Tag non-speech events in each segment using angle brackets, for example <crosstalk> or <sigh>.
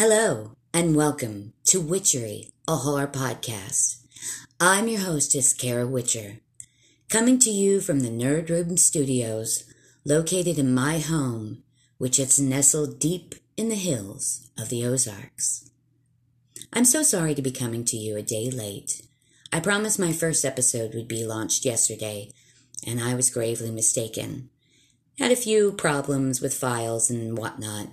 Hello, and welcome to Witchery, a horror podcast. I'm your hostess, Kara Witcher, coming to you from the Nerd Room Studios, located in my home, which is nestled deep in the hills of the Ozarks. I'm so sorry to be coming to you a day late. I promised my first episode would be launched yesterday, and I was gravely mistaken. Had a few problems with files and whatnot.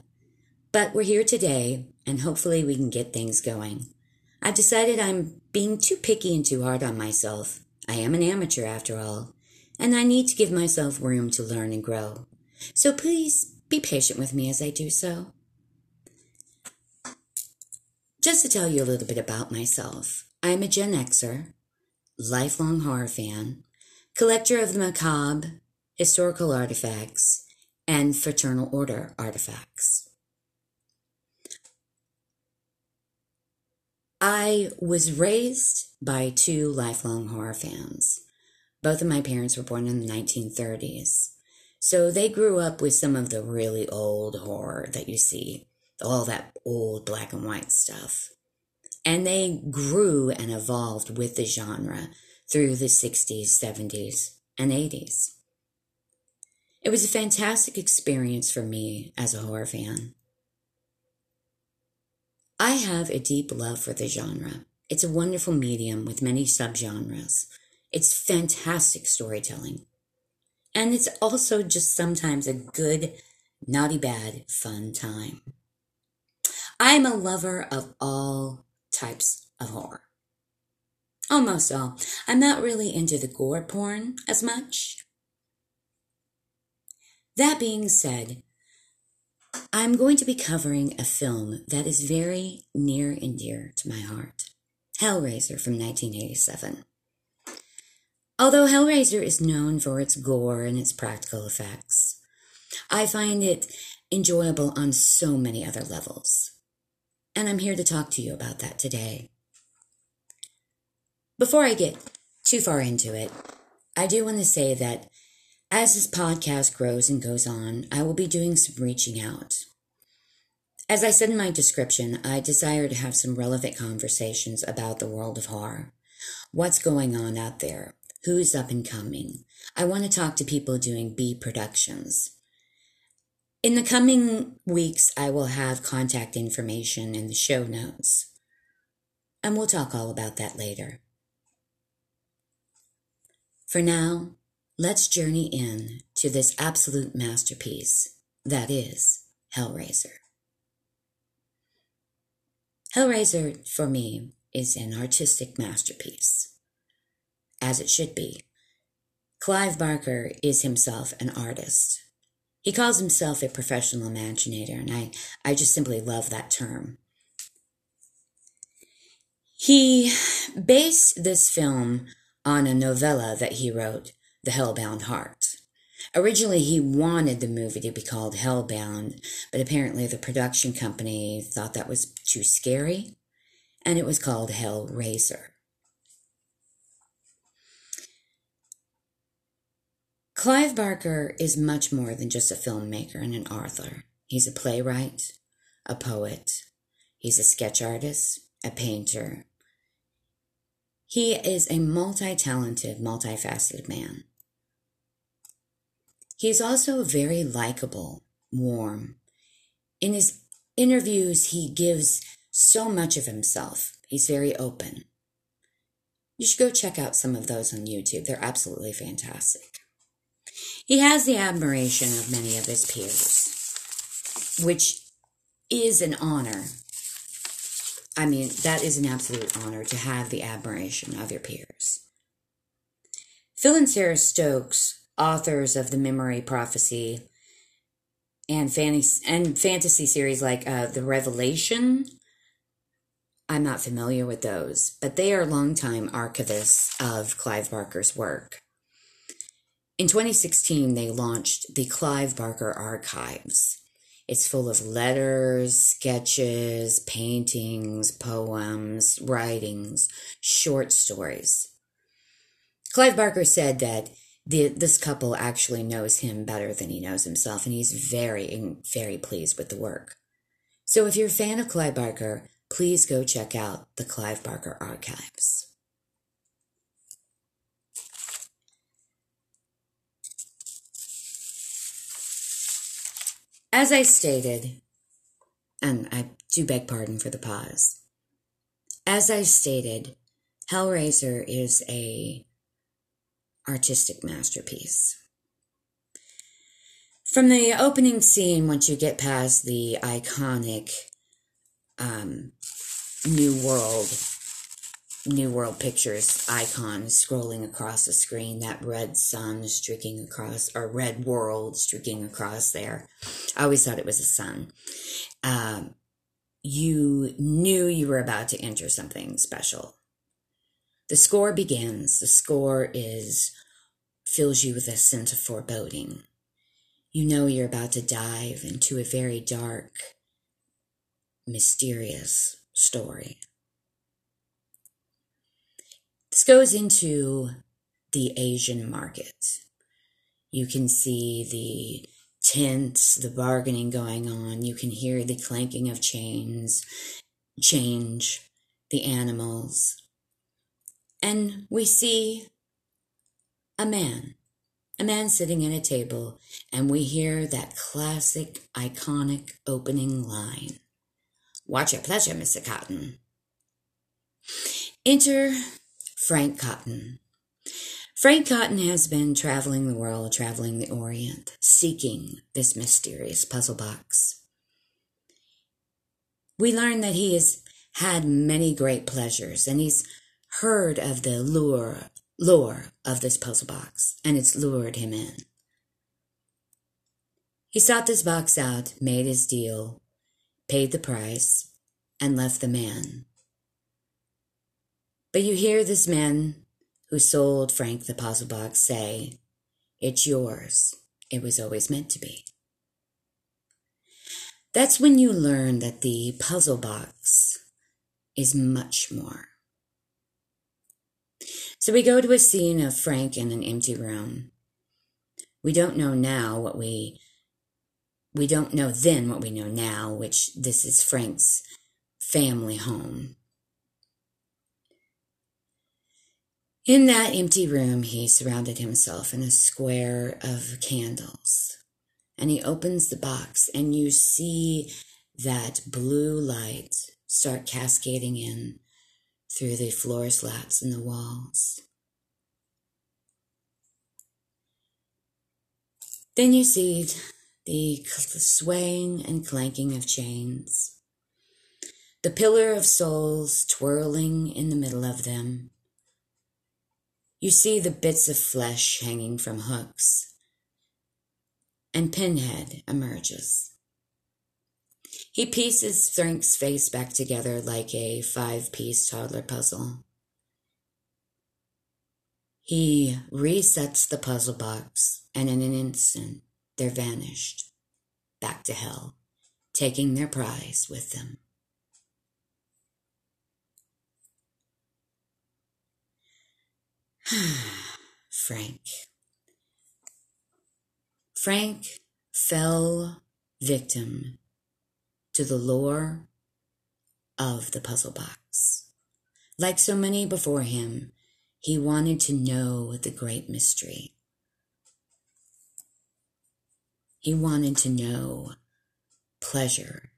But we're here today, and hopefully we can get things going. I've decided I'm being too picky and too hard on myself. I am an amateur after all, and I need to give myself room to learn and grow. So please be patient with me as I do so. Just to tell you a little bit about myself, I'm a Gen Xer, lifelong horror fan, collector of the macabre, historical artifacts, and fraternal order artifacts. I was raised by two lifelong horror fans. Both of my parents were born in the 1930s. So they grew up with some of the really old horror that you see, all that old black and white stuff. And they grew and evolved with the genre through the 60s, 70s, and 80s. It was a fantastic experience for me as a horror fan. I have a deep love for the genre. It's a wonderful medium with many subgenres. It's fantastic storytelling. And it's also just sometimes a good, naughty bad, fun time. I'm a lover of all types of horror. Almost all. I'm not really into the gore porn as much. That being said, I'm going to be covering a film that is very near and dear to my heart Hellraiser from 1987. Although Hellraiser is known for its gore and its practical effects, I find it enjoyable on so many other levels. And I'm here to talk to you about that today. Before I get too far into it, I do want to say that as this podcast grows and goes on, I will be doing some reaching out. As I said in my description, I desire to have some relevant conversations about the world of horror. What's going on out there? Who's up and coming? I want to talk to people doing B productions. In the coming weeks, I will have contact information in the show notes. And we'll talk all about that later. For now, let's journey in to this absolute masterpiece that is Hellraiser. Hellraiser, for me, is an artistic masterpiece, as it should be. Clive Barker is himself an artist. He calls himself a professional imaginator, and I, I just simply love that term. He based this film on a novella that he wrote, The Hellbound Heart. Originally, he wanted the movie to be called Hellbound, but apparently the production company thought that was too scary, and it was called Hellraiser. Clive Barker is much more than just a filmmaker and an author. He's a playwright, a poet, he's a sketch artist, a painter, he is a multi talented, multifaceted man. He is also very likable, warm. In his interviews, he gives so much of himself. He's very open. You should go check out some of those on YouTube. They're absolutely fantastic. He has the admiration of many of his peers, which is an honor I mean, that is an absolute honor to have the admiration of your peers. Phil and Sarah Stokes, authors of the Memory Prophecy and fantasy, and fantasy series like uh, The Revelation, I'm not familiar with those, but they are longtime archivists of Clive Barker's work. In 2016, they launched the Clive Barker Archives it's full of letters, sketches, paintings, poems, writings, short stories. Clive Barker said that the, this couple actually knows him better than he knows himself, and he's very, very pleased with the work. So if you're a fan of Clive Barker, please go check out the Clive Barker archives. As I stated, and I do beg pardon for the pause, as I stated, Hellraiser is a artistic masterpiece. From the opening scene, once you get past the iconic um, New World, New World Pictures icon scrolling across the screen, that red sun streaking across, or red world streaking across there. I always thought it was a sun. Um, you knew you were about to enter something special. The score begins. The score is fills you with a sense of foreboding. You know you're about to dive into a very dark, mysterious story. This goes into the Asian market. You can see the tents, the bargaining going on. You can hear the clanking of chains, change, the animals. And we see a man, a man sitting at a table, and we hear that classic, iconic opening line Watch your pleasure, Mr. Cotton. Enter Frank Cotton. Frank Cotton has been traveling the world, traveling the Orient, seeking this mysterious puzzle box. We learn that he has had many great pleasures and he's heard of the lure, lure of this puzzle box, and it's lured him in. He sought this box out, made his deal, paid the price, and left the man. But you hear this man who sold Frank the puzzle box say, It's yours. It was always meant to be. That's when you learn that the puzzle box is much more. So we go to a scene of Frank in an empty room. We don't know now what we we don't know then what we know now, which this is Frank's family home. In that empty room, he surrounded himself in a square of candles. And he opens the box, and you see that blue light start cascading in through the floor slats in the walls. Then you see the swaying and clanking of chains, the pillar of souls twirling in the middle of them, you see the bits of flesh hanging from hooks, and Pinhead emerges. He pieces Frank's face back together like a five piece toddler puzzle. He resets the puzzle box, and in an instant, they're vanished back to hell, taking their prize with them. <sighs> Frank. Frank fell victim to the lore of the puzzle box. Like so many before him, he wanted to know the great mystery. He wanted to know pleasure.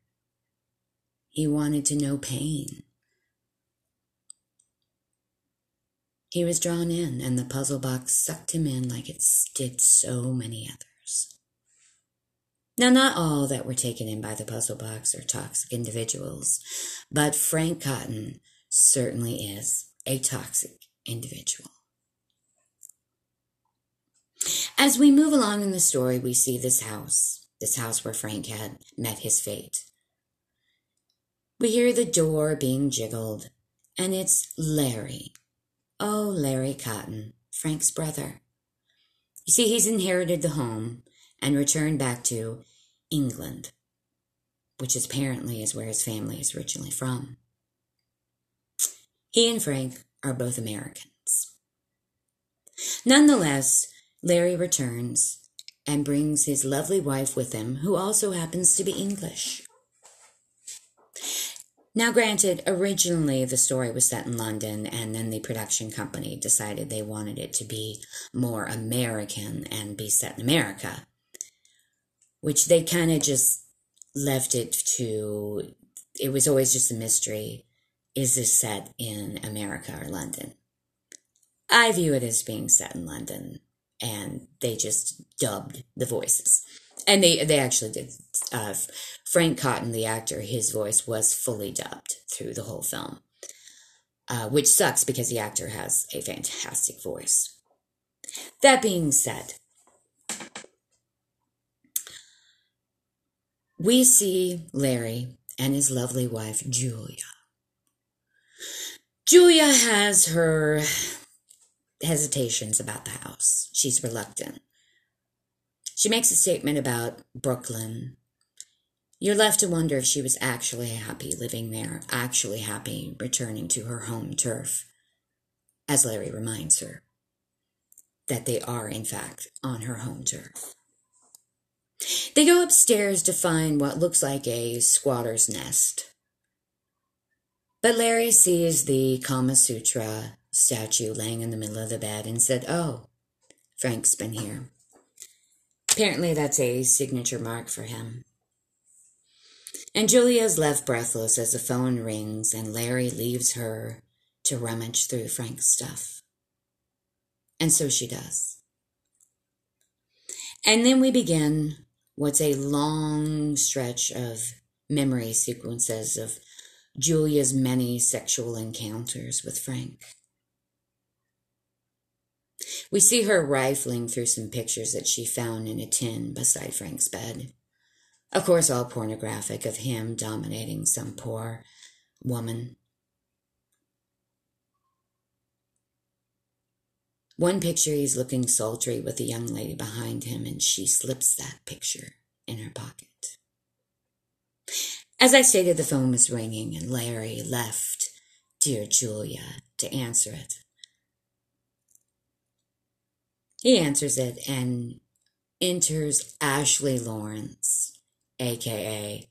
He wanted to know pain. He was drawn in, and the puzzle box sucked him in like it did so many others. Now, not all that were taken in by the puzzle box are toxic individuals, but Frank Cotton certainly is a toxic individual. As we move along in the story, we see this house, this house where Frank had met his fate. We hear the door being jiggled, and it's Larry, Oh, Larry Cotton, Frank's brother. You see, he's inherited the home and returned back to England, which apparently is where his family is originally from. He and Frank are both Americans. Nonetheless, Larry returns and brings his lovely wife with him, who also happens to be English. Now, granted, originally the story was set in London, and then the production company decided they wanted it to be more American and be set in America, which they kind of just left it to, it was always just a mystery. Is this set in America or London? I view it as being set in London, and they just dubbed the voices. And they, they actually did. Uh, Frank Cotton, the actor, his voice was fully dubbed through the whole film, uh, which sucks because the actor has a fantastic voice. That being said, we see Larry and his lovely wife, Julia. Julia has her hesitations about the house. She's reluctant. She makes a statement about Brooklyn you're left to wonder if she was actually happy living there, actually happy returning to her home turf, as Larry reminds her that they are, in fact, on her home turf. They go upstairs to find what looks like a squatter's nest. But Larry sees the Kama Sutra statue laying in the middle of the bed and said, Oh, Frank's been here. Apparently, that's a signature mark for him. And Julia is left breathless as the phone rings and Larry leaves her to rummage through Frank's stuff. And so she does. And then we begin what's a long stretch of memory sequences of Julia's many sexual encounters with Frank. We see her rifling through some pictures that she found in a tin beside Frank's bed. Of course, all pornographic of him dominating some poor woman. One picture, he's looking sultry with a young lady behind him, and she slips that picture in her pocket. As I stated, the phone was ringing, and Larry left dear Julia to answer it. He answers it and enters Ashley Lawrence aka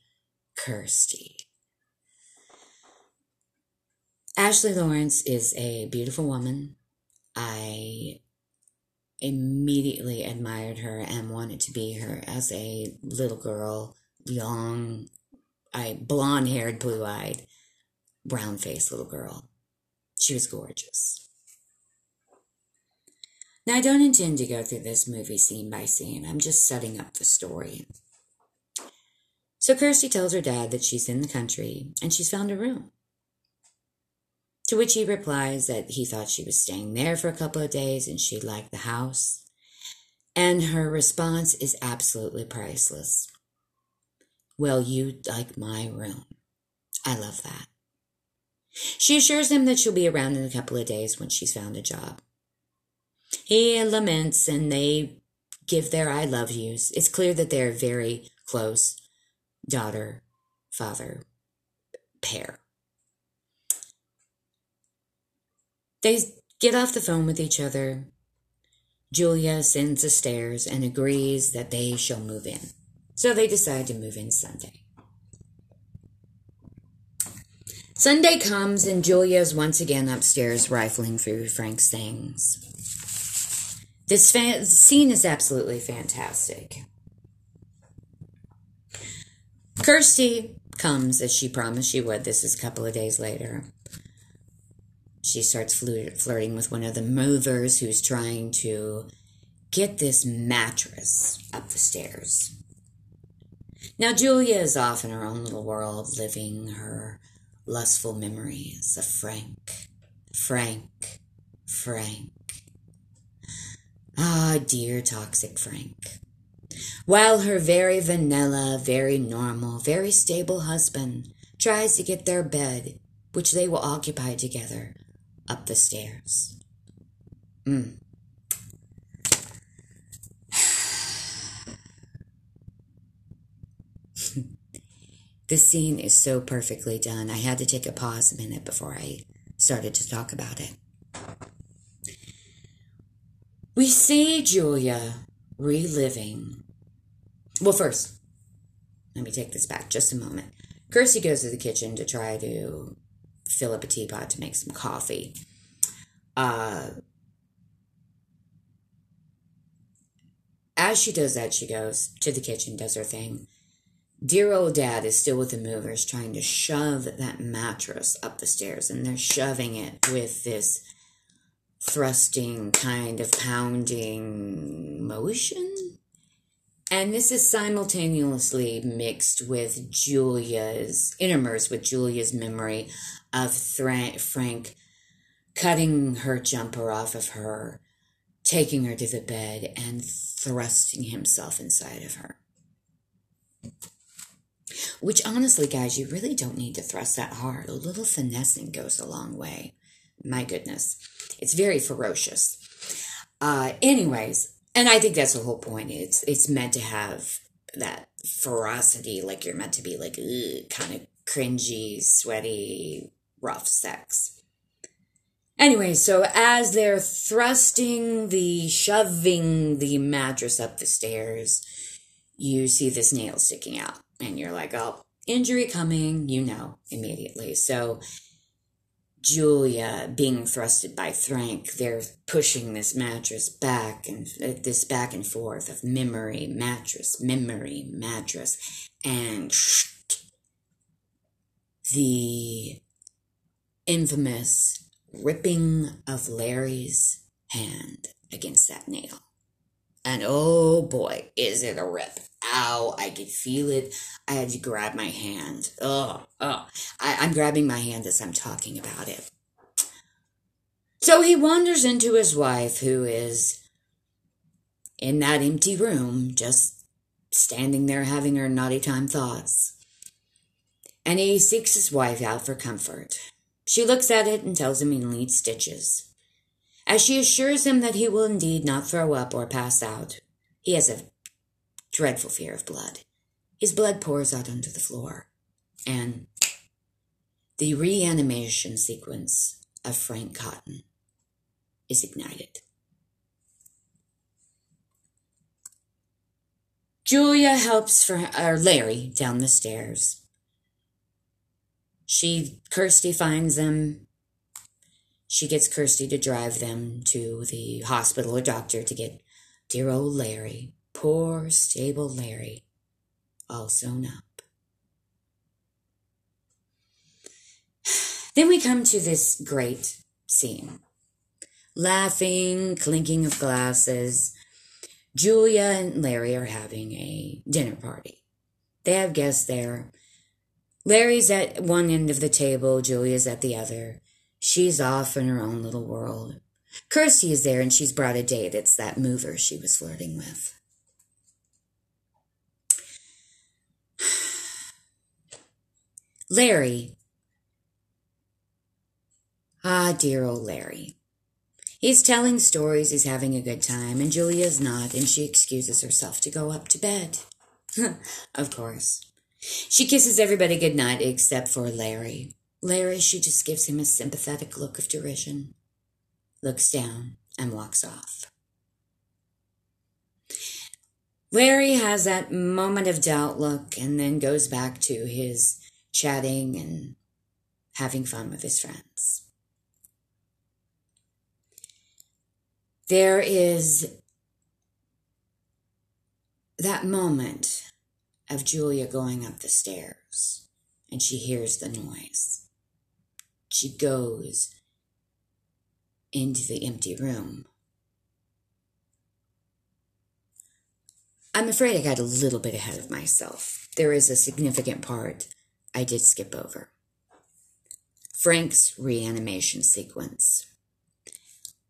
Kirsty. Ashley Lawrence is a beautiful woman. I immediately admired her and wanted to be her as a little girl, young, I blonde haired, blue eyed, brown faced little girl. She was gorgeous. Now, I don't intend to go through this movie scene by scene. I'm just setting up the story. So Kirsty tells her dad that she's in the country and she's found a room. To which he replies that he thought she was staying there for a couple of days and she liked the house. And her response is absolutely priceless. Well, you like my room. I love that. She assures him that she'll be around in a couple of days when she's found a job. He laments and they give their I love yous. It's clear that they're very close daughter father pair. They get off the phone with each other. Julia sends the stairs and agrees that they shall move in. So they decide to move in Sunday. Sunday comes and Julia is once again upstairs rifling through Frank's things. This scene is absolutely fantastic. Kirsty comes as she promised she would. This is a couple of days later. She starts flirting with one of the movers who's trying to get this mattress up the stairs. Now, Julia is off in her own little world, living her lustful memories of Frank. Frank. Frank. Ah, dear toxic Frank while her very vanilla, very normal, very stable husband tries to get their bed, which they will occupy together, up the stairs. Mm. <sighs> this scene is so perfectly done. I had to take a pause a minute before I started to talk about it. We see Julia reliving well, first, let me take this back just a moment. Kirsty goes to the kitchen to try to fill up a teapot to make some coffee. Uh, as she does that, she goes to the kitchen, does her thing. Dear old dad is still with the movers trying to shove that mattress up the stairs, and they're shoving it with this thrusting kind of pounding motion. And this is simultaneously mixed with Julia's, intermersed with Julia's memory of Frank cutting her jumper off of her, taking her to the bed, and thrusting himself inside of her. Which honestly, guys, you really don't need to thrust that hard. A little finessing goes a long way. My goodness. It's very ferocious. Uh, anyways, and I think that's the whole point. It's it's meant to have that ferocity, like you're meant to be like kind of cringy, sweaty, rough sex. Anyway, so as they're thrusting the, shoving the mattress up the stairs, you see this nail sticking out and you're like, oh, injury coming, you know, immediately. So Julia being thrusted by Frank, they're pushing this mattress back and uh, this back and forth of memory, mattress, memory, mattress, and <sniffs> the infamous ripping of Larry's hand against that nail. And oh boy, is it a rip. Ow, I could feel it. I had to grab my hand. Oh, oh. I, I'm grabbing my hand as I'm talking about it. So he wanders into his wife, who is in that empty room, just standing there having her naughty time thoughts. And he seeks his wife out for comfort. She looks at it and tells him he needs stitches. As she assures him that he will indeed not throw up or pass out, he has a dreadful fear of blood. His blood pours out onto the floor, and the reanimation sequence of Frank Cotton is ignited. Julia helps for, or uh, Larry down the stairs. She, Kirsty finds them she gets Kirsty to drive them to the hospital or doctor to get dear old Larry, poor, stable Larry, all sewn up. Then we come to this great scene. Laughing, clinking of glasses. Julia and Larry are having a dinner party. They have guests there. Larry's at one end of the table, Julia's at the other. She's off in her own little world. Kirsty is there and she's brought a date. It's that mover she was flirting with. <sighs> Larry. Ah, dear old Larry. He's telling stories, he's having a good time, and Julia's not, and she excuses herself to go up to bed. <laughs> of course. She kisses everybody good night except for Larry. Larry, she just gives him a sympathetic look of derision, looks down, and walks off. Larry has that moment of doubt look and then goes back to his chatting and having fun with his friends. There is that moment of Julia going up the stairs and she hears the noise she goes into the empty room. I'm afraid I got a little bit ahead of myself. There is a significant part I did skip over. Frank's reanimation sequence.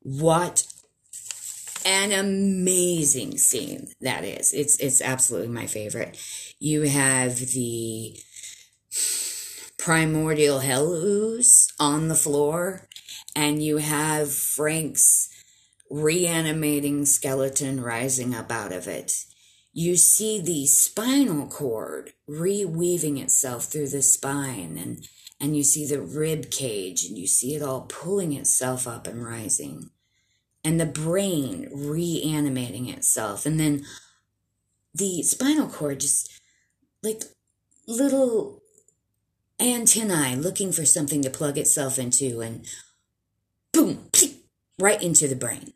What an amazing scene that is. It's it's absolutely my favorite. You have the primordial hell ooze on the floor, and you have Frank's reanimating skeleton rising up out of it. You see the spinal cord reweaving itself through the spine, and, and you see the rib cage, and you see it all pulling itself up and rising. And the brain reanimating itself. And then the spinal cord just like little antennae looking for something to plug itself into, and boom, right into the brain.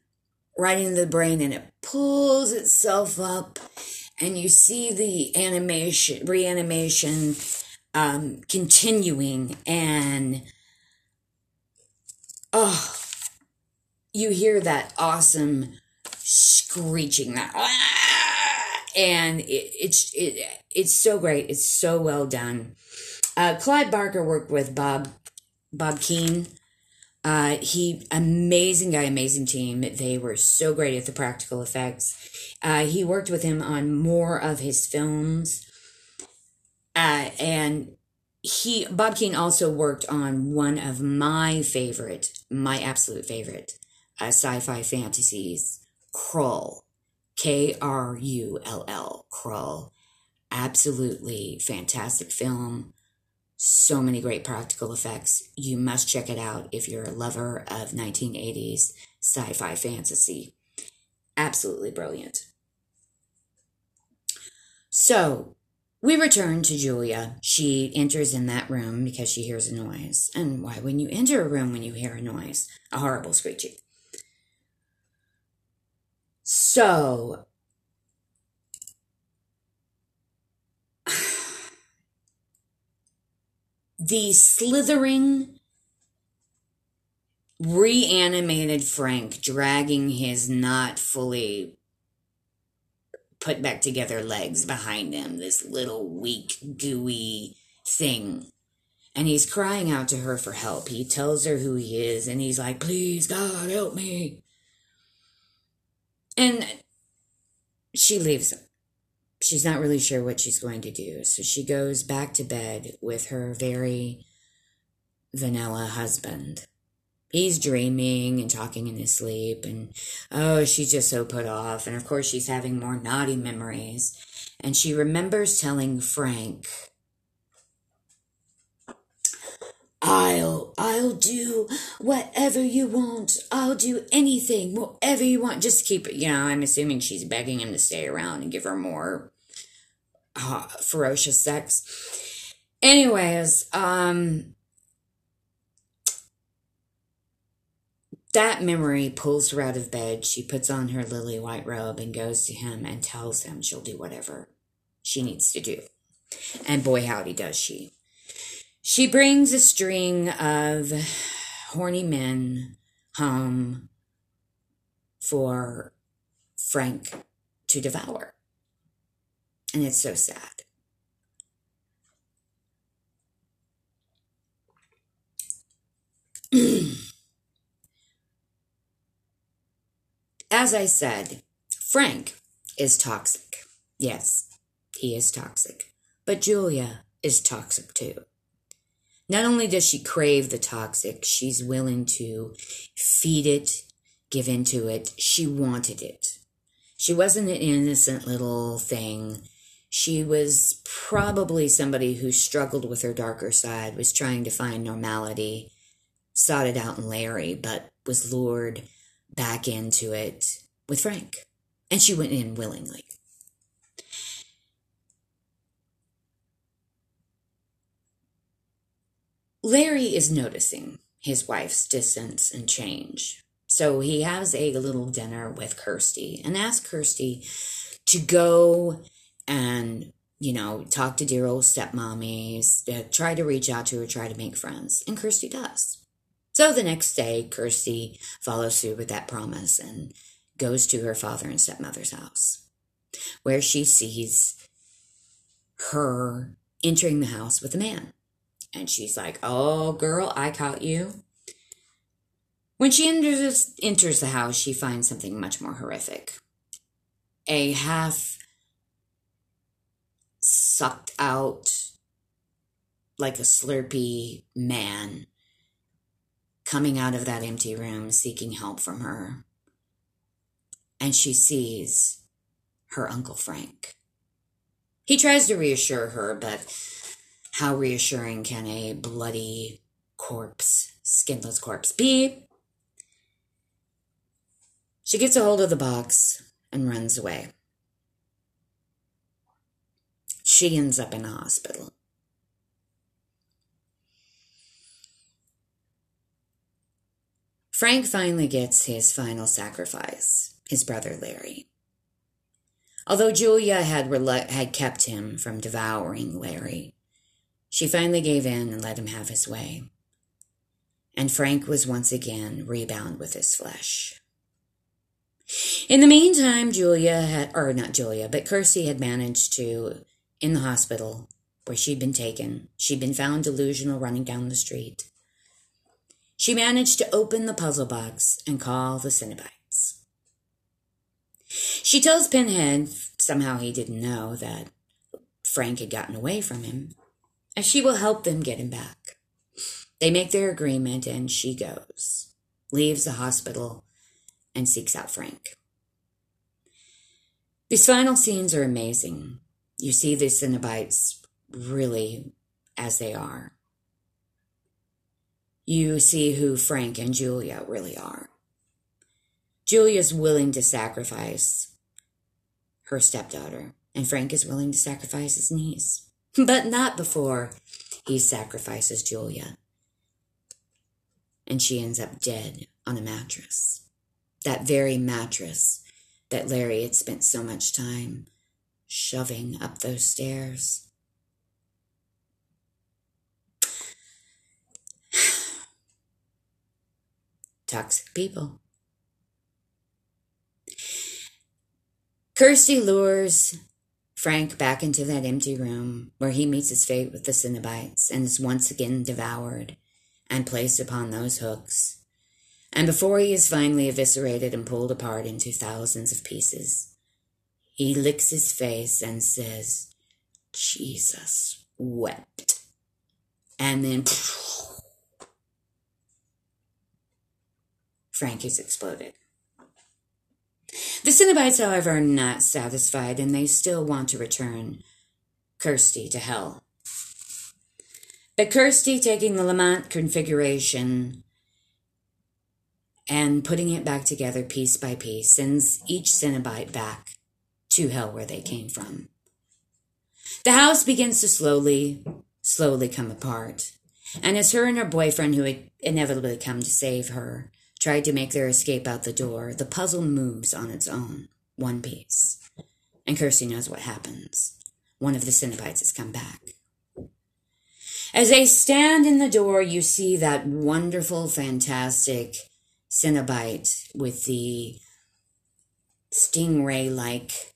Right into the brain, and it pulls itself up, and you see the animation, reanimation um, continuing, and oh, you hear that awesome screeching that and it, it's it, it's so great it's so well done uh, Clive Barker worked with Bob Bob Keen. Uh, he amazing guy, amazing team. They were so great at the practical effects. Uh, he worked with him on more of his films, uh, and he Bob Keen also worked on one of my favorite, my absolute favorite, uh, sci-fi fantasies, Krull, K R U L L, Krull. Absolutely fantastic film so many great practical effects. You must check it out if you're a lover of 1980s sci fi fantasy. Absolutely brilliant. So we return to Julia. She enters in that room because she hears a noise. And why wouldn't you enter a room when you hear a noise? A horrible screeching. So <sighs> the slithering, reanimated Frank dragging his not fully put back together legs behind him, this little weak, gooey thing. And he's crying out to her for help. He tells her who he is, and he's like, Please, God, help me. And she leaves she's not really sure what she's going to do. So she goes back to bed with her very vanilla husband. He's dreaming and talking in his sleep, and oh, she's just so put off. And of course, she's having more naughty memories. And she remembers telling Frank, I'll I'll do whatever you want. I'll do anything, whatever you want. Just keep it. You know, I'm assuming she's begging him to stay around and give her more uh, ferocious sex. Anyways, um, that memory pulls her out of bed. She puts on her lily white robe and goes to him and tells him she'll do whatever she needs to do. And boy, howdy, does she. She brings a string of horny men home for Frank to devour. And it's so sad. As I said, Frank is toxic. Yes, he is toxic. But Julia is toxic too. Not only does she crave the toxic, she's willing to feed it, give into it. She wanted it. She wasn't an innocent little thing. She was probably somebody who struggled with her darker side, was trying to find normality, sought it out in Larry, but was lured back into it with Frank. And she went in willingly. Larry is noticing his wife's distance and change. So he has a little dinner with Kirsty and asks Kirsty to go and, you know, talk to dear old stepmommies, uh, try to reach out to her, try to make friends. And Kirsty does. So the next day, Kirsty follows through with that promise and goes to her father and stepmother's house, where she sees her entering the house with a man. And she's like, Oh, girl, I caught you. When she enters, enters the house, she finds something much more horrific. A half sucked out, like a slurpy man coming out of that empty room seeking help from her. And she sees her Uncle Frank. He tries to reassure her, but how reassuring can a bloody corpse, skinless corpse be? She gets a hold of the box and runs away. She ends up in a hospital. Frank finally gets his final sacrifice, his brother Larry. Although Julia had, had kept him from devouring Larry, she finally gave in and let him have his way. And Frank was once again rebound with his flesh. In the meantime, Julia had, or not Julia, but Kirsty had managed to, in the hospital where she'd been taken, she'd been found delusional running down the street. She managed to open the puzzle box and call the Cenobites. She tells Pinhead somehow he didn't know that Frank had gotten away from him, and she will help them get him back. They make their agreement, and she goes, leaves the hospital, and seeks out Frank. These final scenes are amazing. You see the Cenobites really as they are. You see who Frank and Julia really are. Julia's willing to sacrifice her stepdaughter, and Frank is willing to sacrifice his niece, but not before he sacrifices Julia. And she ends up dead on a mattress. That very mattress that Larry had spent so much time shoving up those stairs. <sighs> Toxic people. Kirsty lures Frank back into that empty room where he meets his fate with the Cenobites and is once again devoured and placed upon those hooks. And before he is finally eviscerated and pulled apart into thousands of pieces, he licks his face and says, Jesus wept. And then <laughs> Frank is exploded. The Cenobites, however, are not satisfied and they still want to return Kirsty to hell. But Kirsty, taking the Lament configuration and putting it back together piece by piece, sends each Cenobite back to hell where they came from. The house begins to slowly, slowly come apart. And as her and her boyfriend, who had inevitably come to save her, tried to make their escape out the door, the puzzle moves on its own, one piece. And Kirsty knows what happens. One of the Cenobites has come back. As they stand in the door, you see that wonderful, fantastic Cenobite with the stingray like,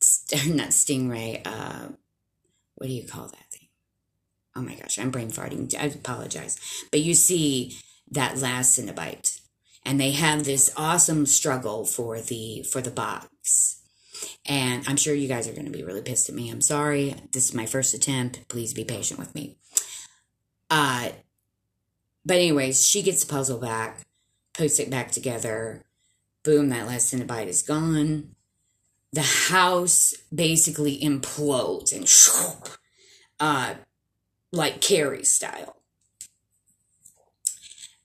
<laughs> not stingray, uh, what do you call that? Oh my gosh, I'm brain farting. I apologize. But you see that last Cenobite, and they have this awesome struggle for the for the box. And I'm sure you guys are going to be really pissed at me. I'm sorry. This is my first attempt. Please be patient with me. Uh, but anyways, she gets the puzzle back, puts it back together. Boom, that last Cenobite is gone. The house basically implodes and <laughs> uh, like Carrie style.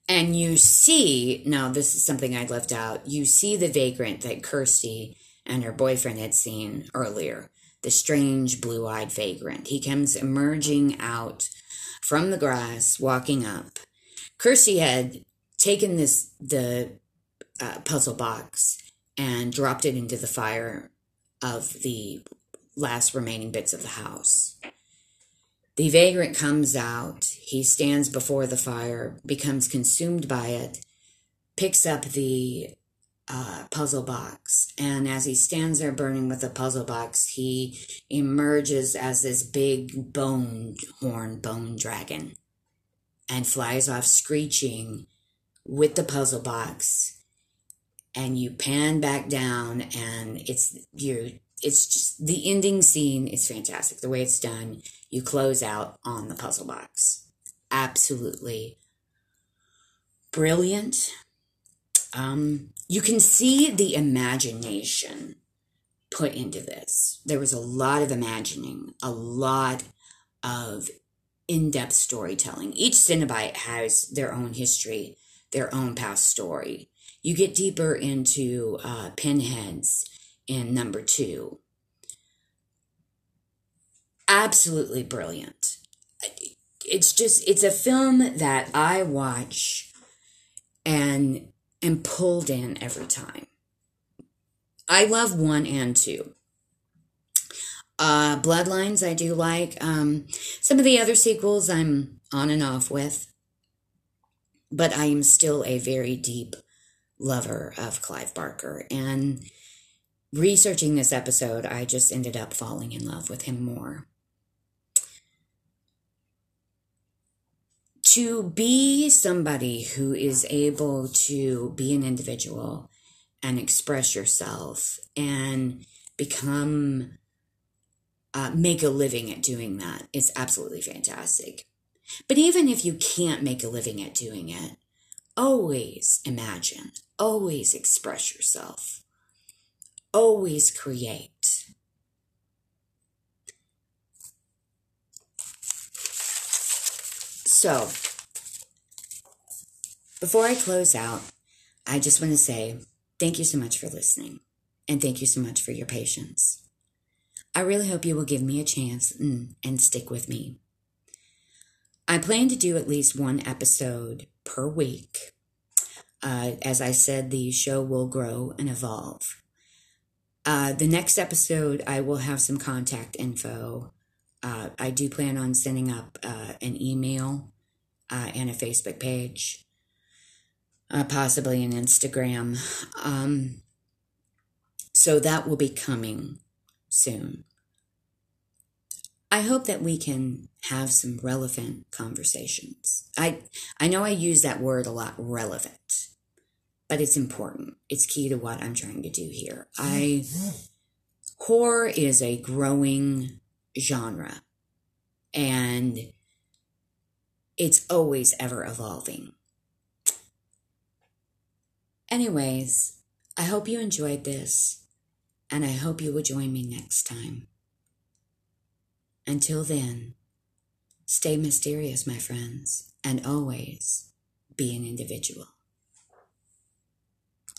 And you see, now this is something I left out, you see the vagrant that Kirsty and her boyfriend had seen earlier, the strange blue eyed vagrant. He comes emerging out from the grass, walking up. Kirsty had taken this, the uh, puzzle box, and dropped it into the fire of the last remaining bits of the house. The vagrant comes out. He stands before the fire, becomes consumed by it, picks up the uh, puzzle box. And as he stands there burning with the puzzle box, he emerges as this big bone horn bone dragon and flies off screeching with the puzzle box. And you pan back down, and it's you. It's just the ending scene is fantastic. The way it's done you close out on the puzzle box. Absolutely brilliant. Um, you can see the imagination put into this. There was a lot of imagining, a lot of in depth storytelling. Each Cenobite has their own history, their own past story. You get deeper into uh, pinheads in number two absolutely brilliant. it's just it's a film that I watch and am pulled in every time. I love one and two. Uh, Bloodlines, I do like. Um, some of the other sequels, I'm on and off with, but I am still a very deep lover of Clive Barker. And researching this episode, I just ended up falling in love with him more. To be somebody who is able to be an individual and express yourself and become uh, make a living at doing that is absolutely fantastic. But even if you can't make a living at doing it, always imagine, always express yourself, always create. So, before I close out, I just want to say thank you so much for listening and thank you so much for your patience. I really hope you will give me a chance and, stick with me. I plan to do at least one episode per week. Uh, as I said, the show will grow and evolve. Uh, the next episode, I will have some contact info. Uh, I do plan on sending up uh, an email uh, and a Facebook page, uh, possibly an Instagram. Um, so that will be coming soon. I hope that we can have some relevant conversations. I I know I use that word a lot relevant, but it's important. It's key to what I'm trying to do here. I hmm. horror is a growing genre and it's always ever evolving. Anyways, I hope you enjoyed this and I hope you will join me next time. Until then, stay mysterious, my friends, and always be an individual.